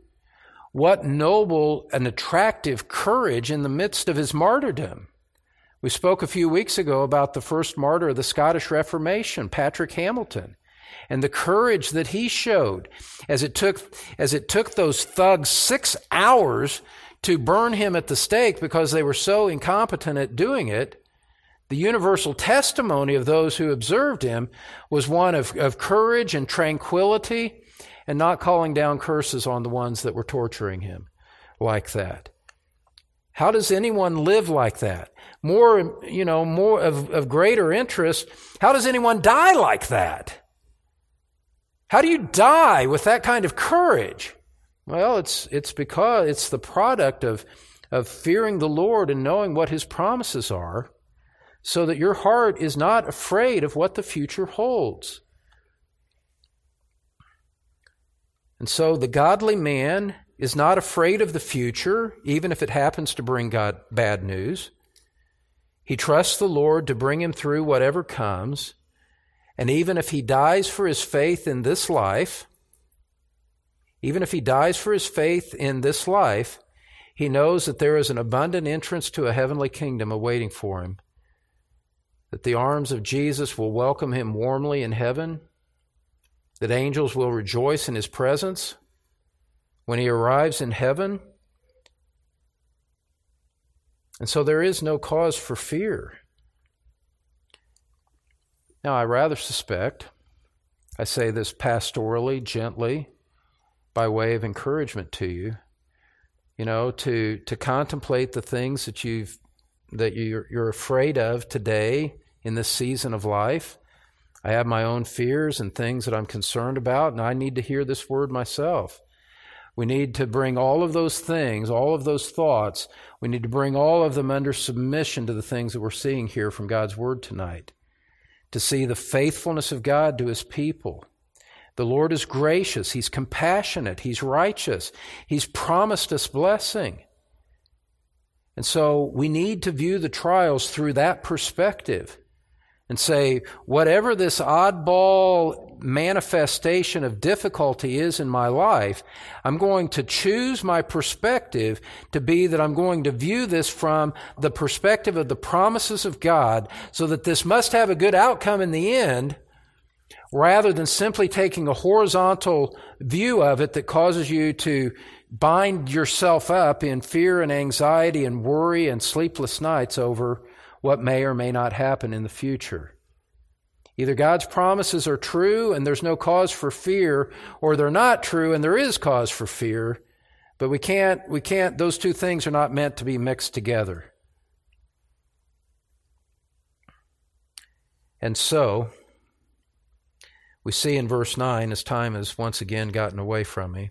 What noble and attractive courage in the midst of his martyrdom. We spoke a few weeks ago about the first martyr of the Scottish Reformation, Patrick Hamilton, and the courage that he showed as it took, as it took those thugs six hours to burn him at the stake because they were so incompetent at doing it. The universal testimony of those who observed him was one of, of courage and tranquility and not calling down curses on the ones that were torturing him like that. How does anyone live like that? More, you know, more of, of greater interest, how does anyone die like that? How do you die with that kind of courage? Well, it's, it's because it's the product of, of fearing the Lord and knowing what his promises are so that your heart is not afraid of what the future holds. And so the godly man is not afraid of the future, even if it happens to bring God bad news. He trusts the Lord to bring him through whatever comes. And even if he dies for his faith in this life, even if he dies for his faith in this life, he knows that there is an abundant entrance to a heavenly kingdom awaiting for him, that the arms of Jesus will welcome him warmly in heaven, that angels will rejoice in his presence, when he arrives in heaven. And so there is no cause for fear. Now, I rather suspect, I say this pastorally, gently, by way of encouragement to you, you know, to, to contemplate the things that you've that you're, you're afraid of today in this season of life. I have my own fears and things that I'm concerned about, and I need to hear this word myself. We need to bring all of those things, all of those thoughts, we need to bring all of them under submission to the things that we're seeing here from God's Word tonight. To see the faithfulness of God to His people. The Lord is gracious, He's compassionate, He's righteous, He's promised us blessing. And so we need to view the trials through that perspective and say, whatever this oddball manifestation of difficulty is in my life, I'm going to choose my perspective to be that I'm going to view this from the perspective of the promises of God so that this must have a good outcome in the end rather than simply taking a horizontal view of it that causes you to bind yourself up in fear and anxiety and worry and sleepless nights over what may or may not happen in the future. Either God's promises are true and there's no cause for fear, or they're not true and there is cause for fear. But we can't, we can't, those two things are not meant to be mixed together. And so, we see in verse 9, as time has once again gotten away from me,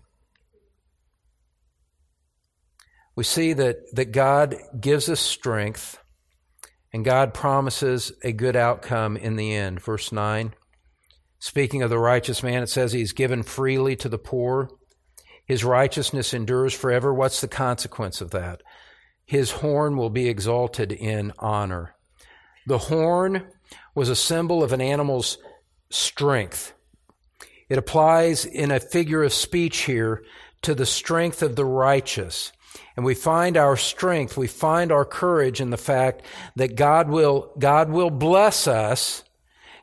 we see that, that God gives us strength and God promises a good outcome in the end. Verse 9. Speaking of the righteous man, it says he's given freely to the poor. His righteousness endures forever. What's the consequence of that? His horn will be exalted in honor. The horn was a symbol of an animal's strength. It applies in a figure of speech here to the strength of the righteous. And we find our strength, we find our courage in the fact that God will, God will bless us,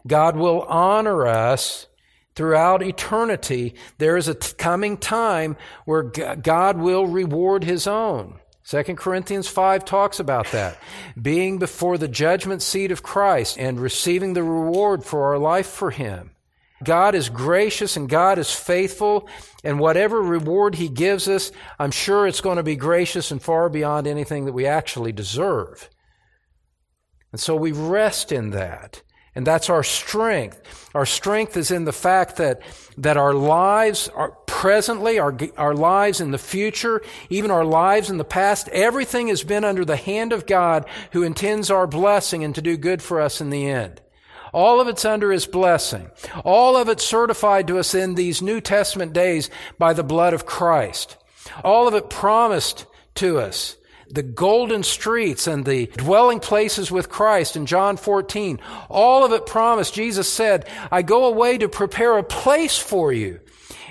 God will honor us throughout eternity. There is a t- coming time where God will reward his own. 2 Corinthians 5 talks about that. Being before the judgment seat of Christ and receiving the reward for our life for him. God is gracious and God is faithful, and whatever reward He gives us, I'm sure it's going to be gracious and far beyond anything that we actually deserve. And so we rest in that. And that's our strength. Our strength is in the fact that, that our lives are presently, our, our lives in the future, even our lives in the past, everything has been under the hand of God who intends our blessing and to do good for us in the end. All of it's under His blessing. All of it certified to us in these New Testament days by the blood of Christ. All of it promised to us. The golden streets and the dwelling places with Christ in John 14. All of it promised. Jesus said, I go away to prepare a place for you.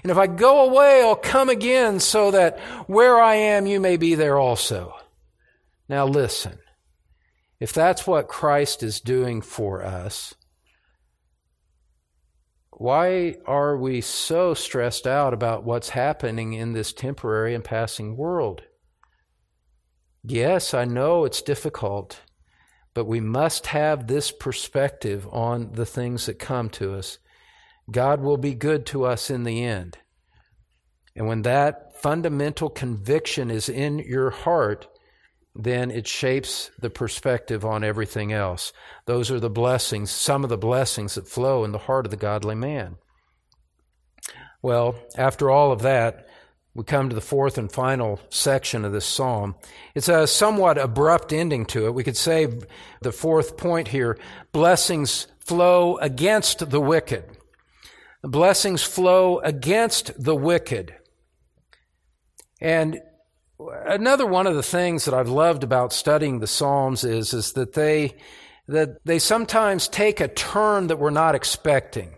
And if I go away, I'll come again so that where I am, you may be there also. Now listen. If that's what Christ is doing for us, why are we so stressed out about what's happening in this temporary and passing world? Yes, I know it's difficult, but we must have this perspective on the things that come to us. God will be good to us in the end. And when that fundamental conviction is in your heart, then it shapes the perspective on everything else. Those are the blessings, some of the blessings that flow in the heart of the godly man. Well, after all of that, we come to the fourth and final section of this psalm. It's a somewhat abrupt ending to it. We could say the fourth point here blessings flow against the wicked. Blessings flow against the wicked. And another one of the things that I've loved about studying the Psalms is, is that they, that they sometimes take a turn that we're not expecting.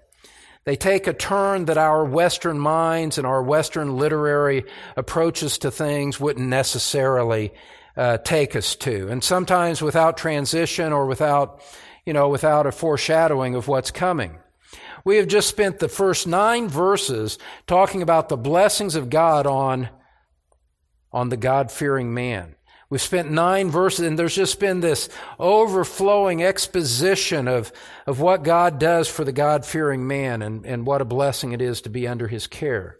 They take a turn that our Western minds and our Western literary approaches to things wouldn't necessarily uh, take us to. And sometimes without transition or without, you know, without a foreshadowing of what's coming. We have just spent the first nine verses talking about the blessings of God on on the God fearing man. We've spent nine verses, and there's just been this overflowing exposition of, of what God does for the God fearing man and, and what a blessing it is to be under his care.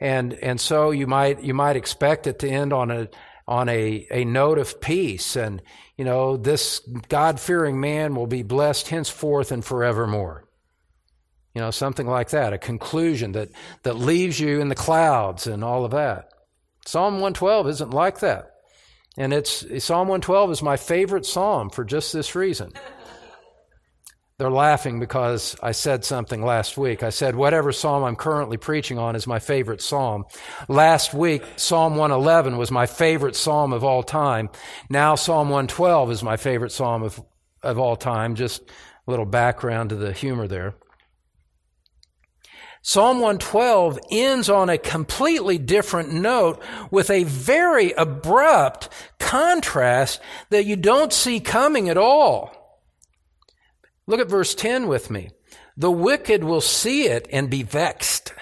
And, and so you might, you might expect it to end on a, on a, a note of peace. And, you know, this God fearing man will be blessed henceforth and forevermore. You know, something like that, a conclusion that, that leaves you in the clouds and all of that. Psalm 112 isn't like that. And it's Psalm 112 is my favorite psalm for just this reason. They're laughing because I said something last week. I said, whatever psalm I'm currently preaching on is my favorite psalm. Last week, Psalm 111 was my favorite psalm of all time. Now, Psalm 112 is my favorite psalm of, of all time. Just a little background to the humor there. Psalm 112 ends on a completely different note with a very abrupt contrast that you don't see coming at all. Look at verse 10 with me. The wicked will see it and be vexed.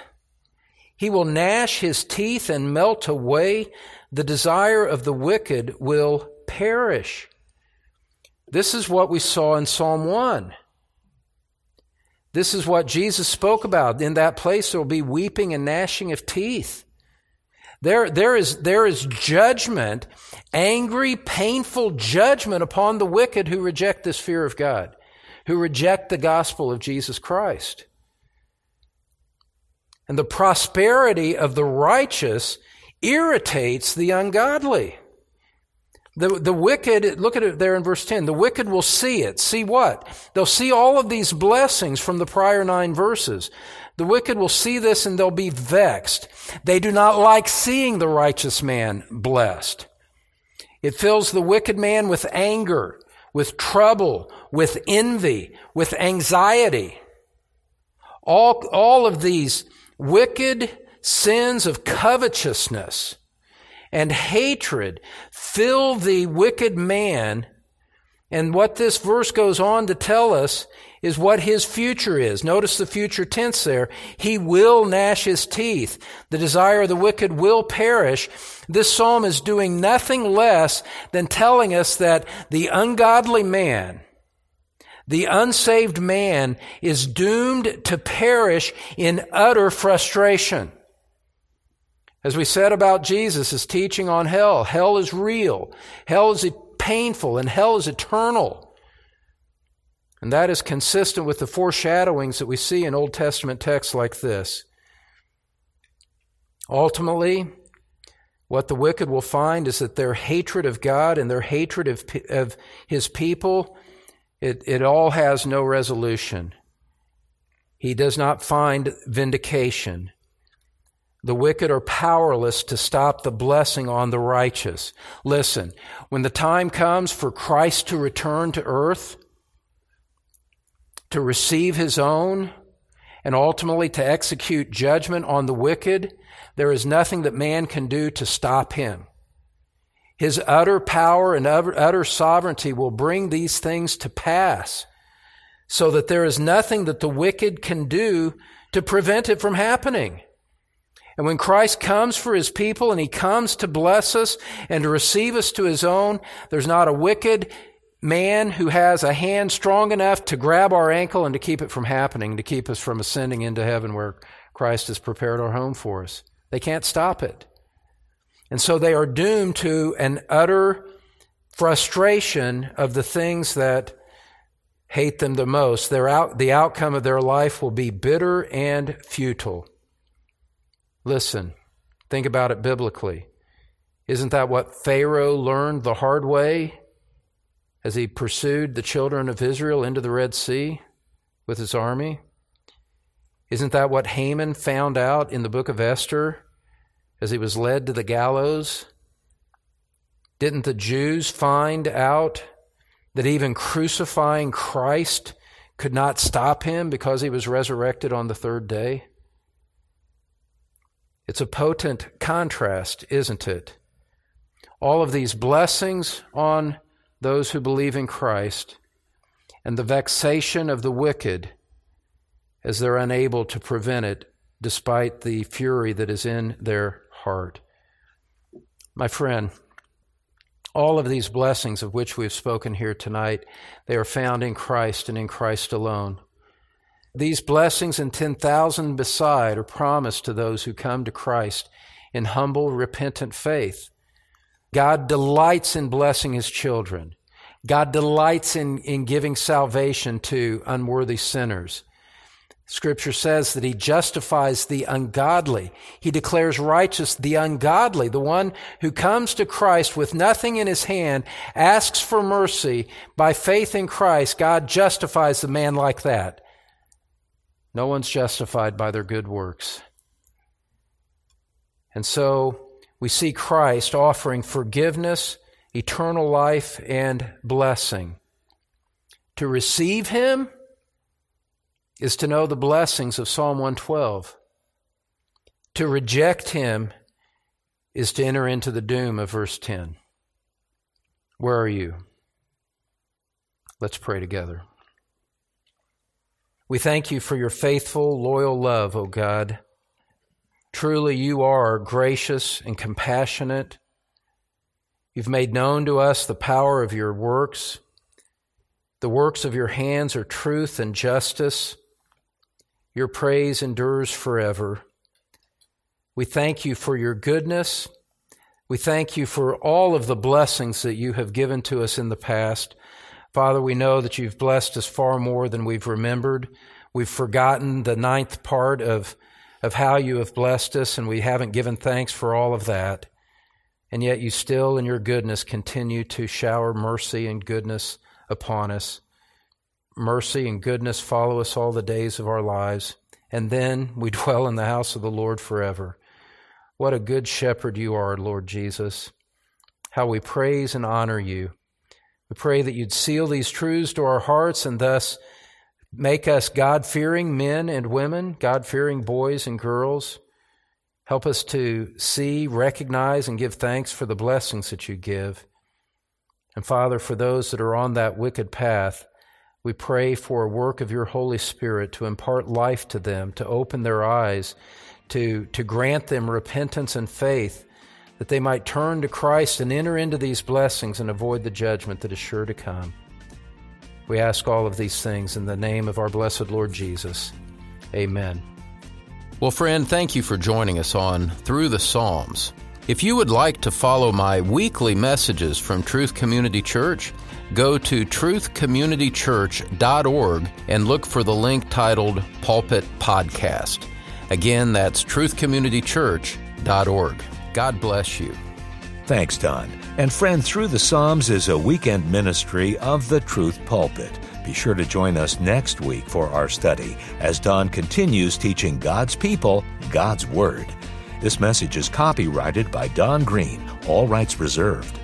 He will gnash his teeth and melt away. The desire of the wicked will perish. This is what we saw in Psalm 1. This is what Jesus spoke about. In that place, there will be weeping and gnashing of teeth. There, there, is, there is judgment, angry, painful judgment upon the wicked who reject this fear of God, who reject the gospel of Jesus Christ. And the prosperity of the righteous irritates the ungodly. The, the wicked, look at it there in verse 10. The wicked will see it. See what? They'll see all of these blessings from the prior nine verses. The wicked will see this and they'll be vexed. They do not like seeing the righteous man blessed. It fills the wicked man with anger, with trouble, with envy, with anxiety. All, all of these wicked sins of covetousness and hatred fill the wicked man. And what this verse goes on to tell us is what his future is. Notice the future tense there. He will gnash his teeth. The desire of the wicked will perish. This psalm is doing nothing less than telling us that the ungodly man, the unsaved man is doomed to perish in utter frustration. As we said about Jesus' his teaching on hell, hell is real, hell is painful, and hell is eternal. And that is consistent with the foreshadowings that we see in Old Testament texts like this. Ultimately, what the wicked will find is that their hatred of God and their hatred of, of His people, it, it all has no resolution. He does not find vindication. The wicked are powerless to stop the blessing on the righteous. Listen, when the time comes for Christ to return to earth, to receive his own, and ultimately to execute judgment on the wicked, there is nothing that man can do to stop him. His utter power and utter sovereignty will bring these things to pass so that there is nothing that the wicked can do to prevent it from happening. And when Christ comes for his people and he comes to bless us and to receive us to his own, there's not a wicked man who has a hand strong enough to grab our ankle and to keep it from happening, to keep us from ascending into heaven where Christ has prepared our home for us. They can't stop it. And so they are doomed to an utter frustration of the things that hate them the most. Out, the outcome of their life will be bitter and futile. Listen, think about it biblically. Isn't that what Pharaoh learned the hard way as he pursued the children of Israel into the Red Sea with his army? Isn't that what Haman found out in the book of Esther as he was led to the gallows? Didn't the Jews find out that even crucifying Christ could not stop him because he was resurrected on the third day? It's a potent contrast, isn't it? All of these blessings on those who believe in Christ and the vexation of the wicked as they're unable to prevent it despite the fury that is in their heart. My friend, all of these blessings of which we've spoken here tonight, they are found in Christ and in Christ alone. These blessings and 10,000 beside are promised to those who come to Christ in humble, repentant faith. God delights in blessing his children. God delights in, in giving salvation to unworthy sinners. Scripture says that he justifies the ungodly. He declares righteous the ungodly. The one who comes to Christ with nothing in his hand asks for mercy. By faith in Christ, God justifies the man like that. No one's justified by their good works. And so we see Christ offering forgiveness, eternal life, and blessing. To receive him, is to know the blessings of Psalm 112. To reject him is to enter into the doom of verse 10. Where are you? Let's pray together. We thank you for your faithful, loyal love, O God. Truly, you are gracious and compassionate. You've made known to us the power of your works. The works of your hands are truth and justice. Your praise endures forever. We thank you for your goodness. We thank you for all of the blessings that you have given to us in the past. Father, we know that you've blessed us far more than we've remembered. We've forgotten the ninth part of, of how you have blessed us, and we haven't given thanks for all of that. And yet you still, in your goodness, continue to shower mercy and goodness upon us mercy and goodness follow us all the days of our lives, and then we dwell in the house of the Lord forever. What a good shepherd you are, Lord Jesus. How we praise and honor you. We pray that you'd seal these truths to our hearts and thus make us God fearing men and women, God fearing boys and girls. Help us to see, recognize, and give thanks for the blessings that you give. And Father, for those that are on that wicked path, we pray for a work of your Holy Spirit to impart life to them, to open their eyes, to, to grant them repentance and faith, that they might turn to Christ and enter into these blessings and avoid the judgment that is sure to come. We ask all of these things in the name of our blessed Lord Jesus. Amen. Well, friend, thank you for joining us on Through the Psalms. If you would like to follow my weekly messages from Truth Community Church, go to truthcommunitychurch.org and look for the link titled Pulpit Podcast. Again, that's truthcommunitychurch.org. God bless you. Thanks, Don. And friend, Through the Psalms is a weekend ministry of the Truth Pulpit. Be sure to join us next week for our study as Don continues teaching God's people God's Word. This message is copyrighted by Don Green, all rights reserved.